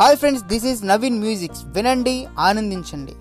Hi friends this is Naveen musics. వినండి ఆనందించండి.